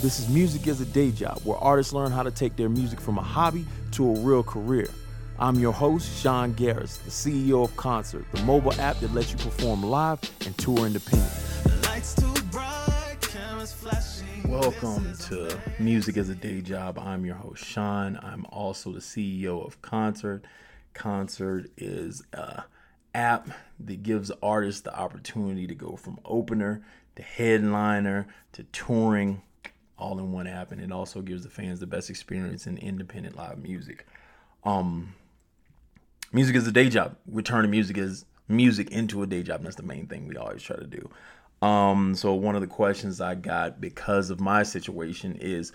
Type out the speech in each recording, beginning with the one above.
This is Music as a Day Job, where artists learn how to take their music from a hobby to a real career. I'm your host, Sean Garris, the CEO of Qoncert, the mobile app that lets you perform live and tour independent. Welcome to Music as a Day Job. I'm your host, Sean. I'm also the CEO of Qoncert. Qoncert is a app that gives artists the opportunity to go from opener to headliner to touring all in one app and it also gives the fans the best experience in independent live music. Um music is a day job. We're turning music as music into a day job that's the main thing we always try to do. Um so one of the questions i got because of my situation is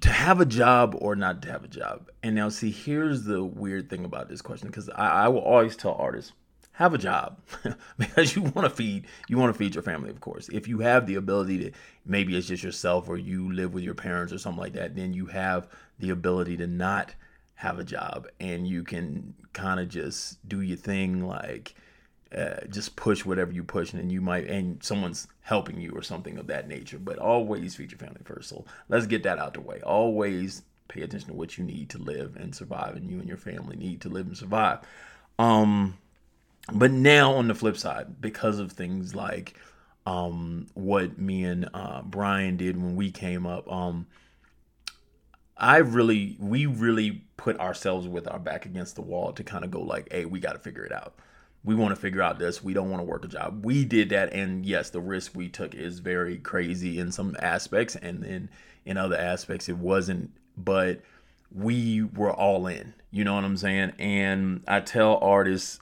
to have a job or not to have a job. And now see here's the weird thing about this question because I, I will always tell artists have a job. Because you want to feed you want to feed your family of course. If you have the ability to maybe it's just yourself or you live with your parents or something like that then you have the ability to not have a job. And you can kind of just do your thing like uh, just push whatever you push and you might and someone's helping you or something of that nature. But always feed your family first. So let's get that out the way. Always pay attention to what you need to live and survive and you and your family need to live and survive. Um but now on the flip side, because of things like um, what me and uh, Brian did when we came up, um, I really, we really put ourselves with our back against the wall to kind of go like, hey, we got to figure it out. We want to figure out this. We don't want to work a job. We did that, and yes, the risk we took is very crazy in some aspects, and then in other aspects it wasn't. But we were all in. You know what I'm saying? And I tell artists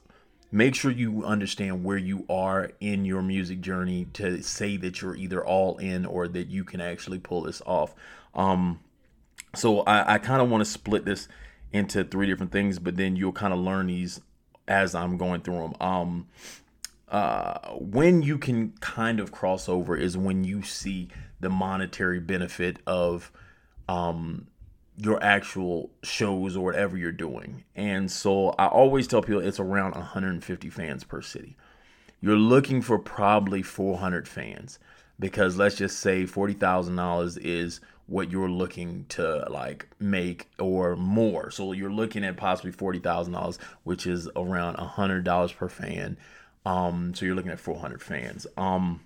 make sure you understand where you are in your music journey to say that you're either all in or that you can actually pull this off. Um, so I, I kind of want to split this into three different things, but then you'll kind of learn these as I'm going through them. Um, uh, when you can kind of cross over is when you see the monetary benefit of um, your actual shows or whatever you're doing. And so I always tell people it's around 150 fans per city. You're looking for probably 400 fans because let's just say $40,000 is what you're looking to like make or more. So you're looking at possibly $40,000 which is around $100 per fan. Um so you're looking at 400 fans. Um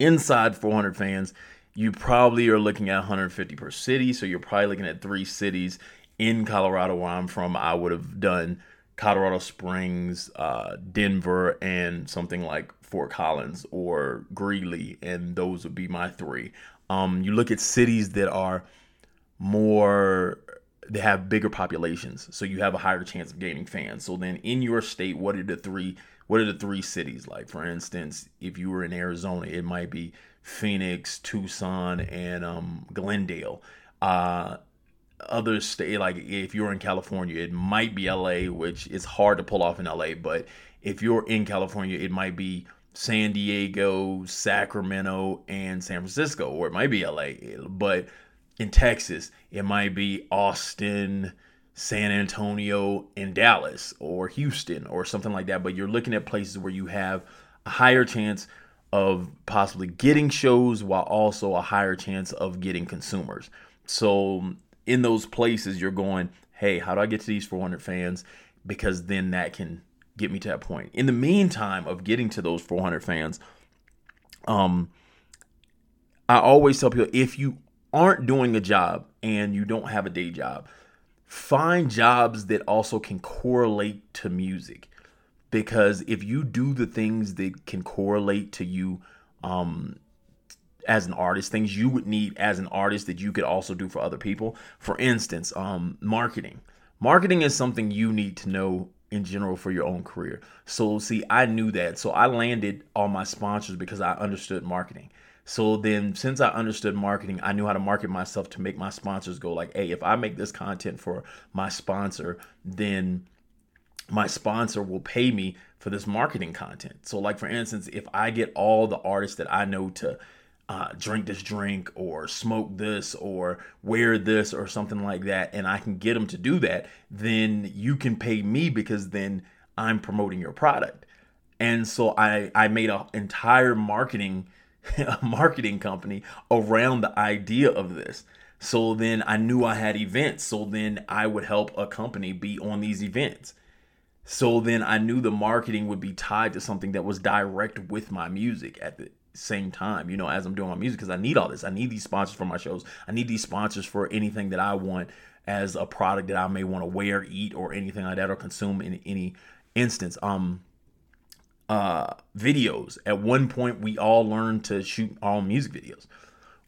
inside 400 fans you probably are looking at 150 per city. So you're probably looking at three cities in Colorado where I'm from. I would have done Colorado Springs, uh, Denver, and something like Fort Collins or Greeley, and those would be my three. Um, you look at cities that are more they have bigger populations so you have a higher chance of gaining fans so then in your state what are the three what are the three cities like for instance if you were in arizona it might be Phoenix, Tucson, and um, Glendale. Uh, other state like if you're in California, it might be LA, which is hard to pull off in LA. But if you're in California, it might be San Diego, Sacramento, and San Francisco, or it might be LA. But in Texas, it might be Austin, San Antonio, and Dallas, or Houston, or something like that. But you're looking at places where you have a higher chance of possibly getting shows while also a higher chance of getting consumers. So in those places, you're going, hey, how do I get to these 400 fans? Because then that can get me to that point. In the meantime of getting to those 400 fans, um, I always tell people if you aren't doing a job and you don't have a day job, find jobs that also can correlate to music because if you do the things that can correlate to you um, as an artist, things you would need as an artist that you could also do for other people. For instance, um, marketing. Marketing is something you need to know in general for your own career. So, see, I knew that. So, I landed all my sponsors because I understood marketing. So then, since I understood marketing, I knew how to market myself to make my sponsors go like, "Hey, if I make this content for my sponsor, then my sponsor will pay me for this marketing content. So, like for instance, if I get all the artists that I know to uh, drink this drink or smoke this or wear this or something like that, and I can get them to do that, then you can pay me because then I'm promoting your product. And so I I made an entire marketing marketing company around the idea of this. So then I knew I had events. So then I would help a company be on these events. So then I knew the marketing would be tied to something that was direct with my music at the same time, you know, as I'm doing my music, because I need all this. I need these sponsors for my shows. I need these sponsors for anything that I want as a product that I may want to wear, eat, or anything like that, or consume in any instance. Um, uh, videos. At one point, we all learned to shoot own music videos,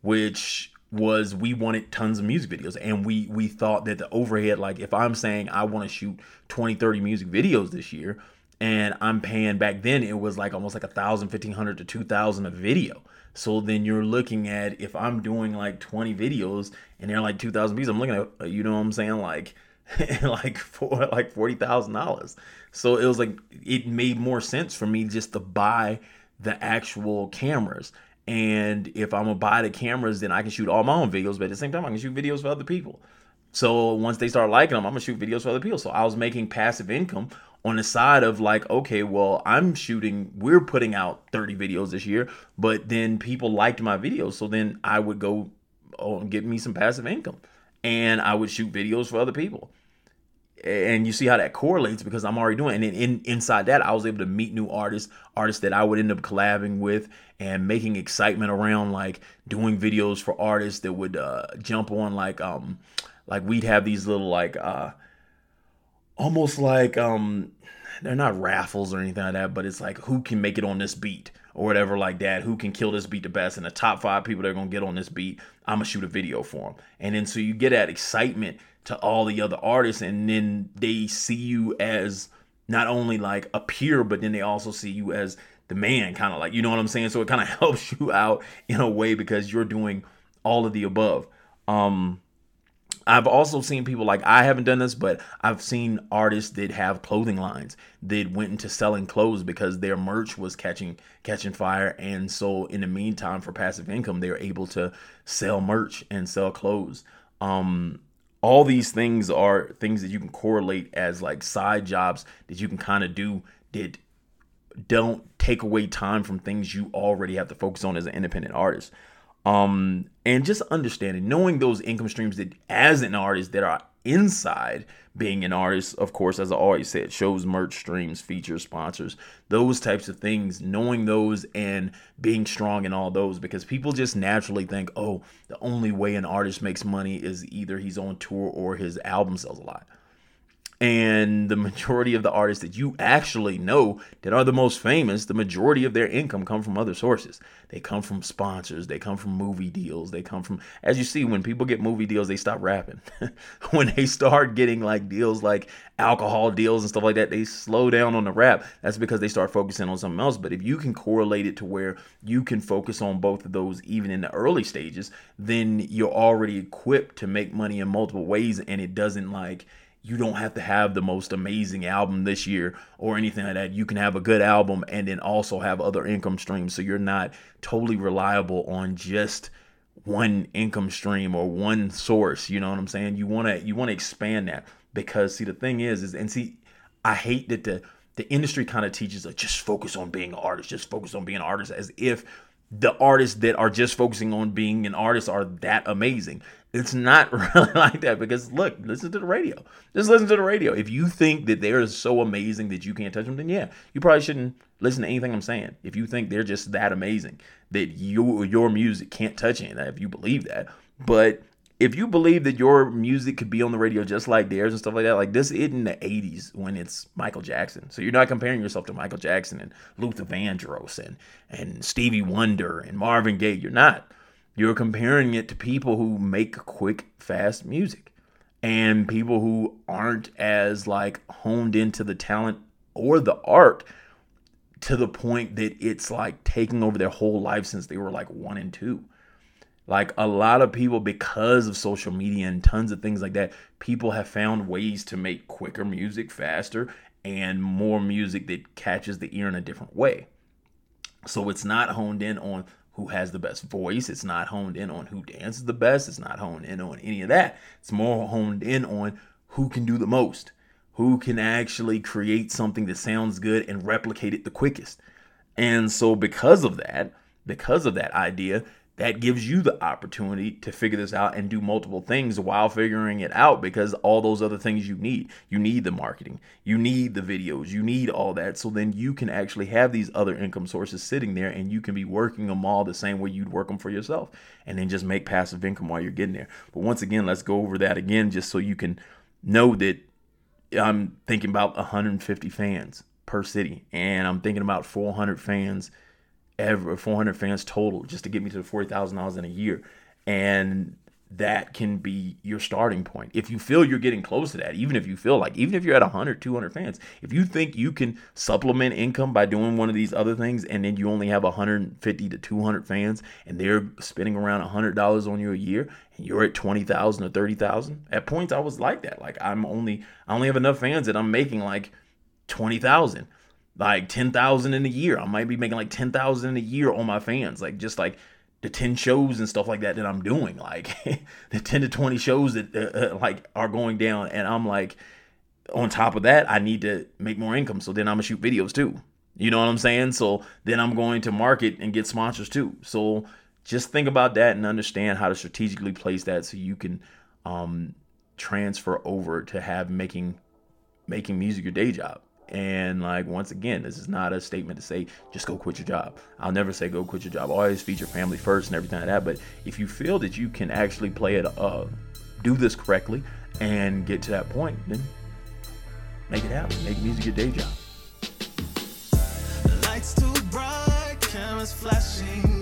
which was we wanted tons of music videos and we we thought that the overhead like if i'm saying i want to shoot 20 30 music videos this year and i'm paying back then it was like almost like a thousand fifteen hundred to two thousand a video so then you're looking at if i'm doing like 20 videos and they're like 2000 pieces i'm looking at uh, you know what i'm saying like like for like forty thousand dollars. So it was like it made more sense for me just to buy the actual cameras. And if I'm gonna buy the cameras, then I can shoot all my own videos, but at the same time, I can shoot videos for other people. So once they start liking them, I'm gonna shoot videos for other people. So I was making passive income on the side of like, okay, well, I'm shooting, we're putting out 30 videos this year, but then people liked my videos. So then I would go oh, get me some passive income and I would shoot videos for other people and you see how that correlates because I'm already doing it. And in, inside that, I was able to meet new artists, artists that I would end up collabing with and making excitement around like doing videos for artists that would uh, jump on like um like we'd have these little like uh almost like um they're not raffles or anything like that, but it's like who can make it on this beat or whatever like that. Who can kill this beat the best? And the top five people that are gonna get on this beat, I'm gonna shoot a video for them. And then so you get that excitement to all the other artists and then they see you as not only like a peer but then they also see you as the man kind of like you know what i'm saying so it kind of helps you out in a way because you're doing all of the above um I've also seen people like I haven't done this, but I've seen artists that have clothing lines that went into selling clothes because their merch was catching catching fire, and so in the meantime, for passive income, they're able to sell merch and sell clothes. Um, all these things are things that you can correlate as like side jobs that you can kind of do that don't take away time from things you already have to focus on as an independent artist um and just understanding knowing those income streams that as an artist that are inside being an artist of course as i always said shows merch streams features sponsors those types of things knowing those and being strong in all those because people just naturally think oh the only way an artist makes money is either he's on tour or his album sells a lot and the majority of the artists that you actually know that are the most famous the majority of their income come from other sources. They come from sponsors. They come from movie deals. They come from as you see when people get movie deals they stop rapping. When they start getting like deals like alcohol deals and stuff like that they slow down on the rap. That's because they start focusing on something else. But if you can correlate it to where you can focus on both of those even in the early stages then you're already equipped to make money in multiple ways and it doesn't like you don't have to have the most amazing album this year or anything like that. You can have a good album and then also have other income streams. So you're not totally reliable on just one income stream or one source. You know what I'm saying? You wanna you wanna expand that because see the thing is is and see I hate that the the industry kind of teaches us just focus on being an artist, just focus on being an artist as if the artists that are just focusing on being an artist are that amazing. It's not really like that because look, listen to the radio. Just listen to the radio. If you think that they're so amazing that you can't touch them, then yeah, you probably shouldn't listen to anything I'm saying. If you think they're just that amazing that you your music can't touch any of that, if you believe that, but if you believe that your music could be on the radio just like theirs and stuff like that, like this isn't the 80s when it's Michael Jackson. So you're not comparing yourself to Michael Jackson and Luther Vandross and, and Stevie Wonder and Marvin Gaye. You're not. You're comparing it to people who make quick, fast music and people who aren't as like honed into the talent or the art to the point that it's like taking over their whole life since they were like one and two. Like a lot of people, because of social media and tons of things like that, people have found ways to make quicker music faster and more music that catches the ear in a different way. So it's not honed in on who has the best voice. It's not honed in on who dances the best. It's not honed in on any of that. It's more honed in on who can do the most, who can actually create something that sounds good and replicate it the quickest. And so, because of that, because of that idea, that gives you the opportunity to figure this out and do multiple things while figuring it out because all those other things you need. You need the marketing, you need the videos, you need all that. So then you can actually have these other income sources sitting there and you can be working them all the same way you'd work them for yourself and then just make passive income while you're getting there. But once again, let's go over that again just so you can know that I'm thinking about 150 fans per city and I'm thinking about 400 fans ever 400 fans total just to get me to the $40,000 in a year. And that can be your starting point. If you feel you're getting close to that, even if you feel like, even if you're at 100, 200 fans, if you think you can supplement income by doing one of these other things and then you only have 150 to 200 fans and they're spending around $100 on you a year and you're at 20,000 or 30,000, at points I was like that. Like I'm only, I only have enough fans that I'm making like 20,000 like 10,000 in a year. I might be making like 10,000 in a year on my fans. Like just like the 10 shows and stuff like that that I'm doing. Like the 10 to 20 shows that uh, uh, like are going down and I'm like on top of that, I need to make more income. So then I'm going to shoot videos too. You know what I'm saying? So then I'm going to market and get sponsors too. So just think about that and understand how to strategically place that so you can um, transfer over to have making making music your day job. And like once again, this is not a statement to say just go quit your job. I'll never say go quit your job. Always feed your family first and everything like that. But if you feel that you can actually play it, uh, do this correctly, and get to that point, then make it happen. Make music your day job. Lights too bright, cameras flashing.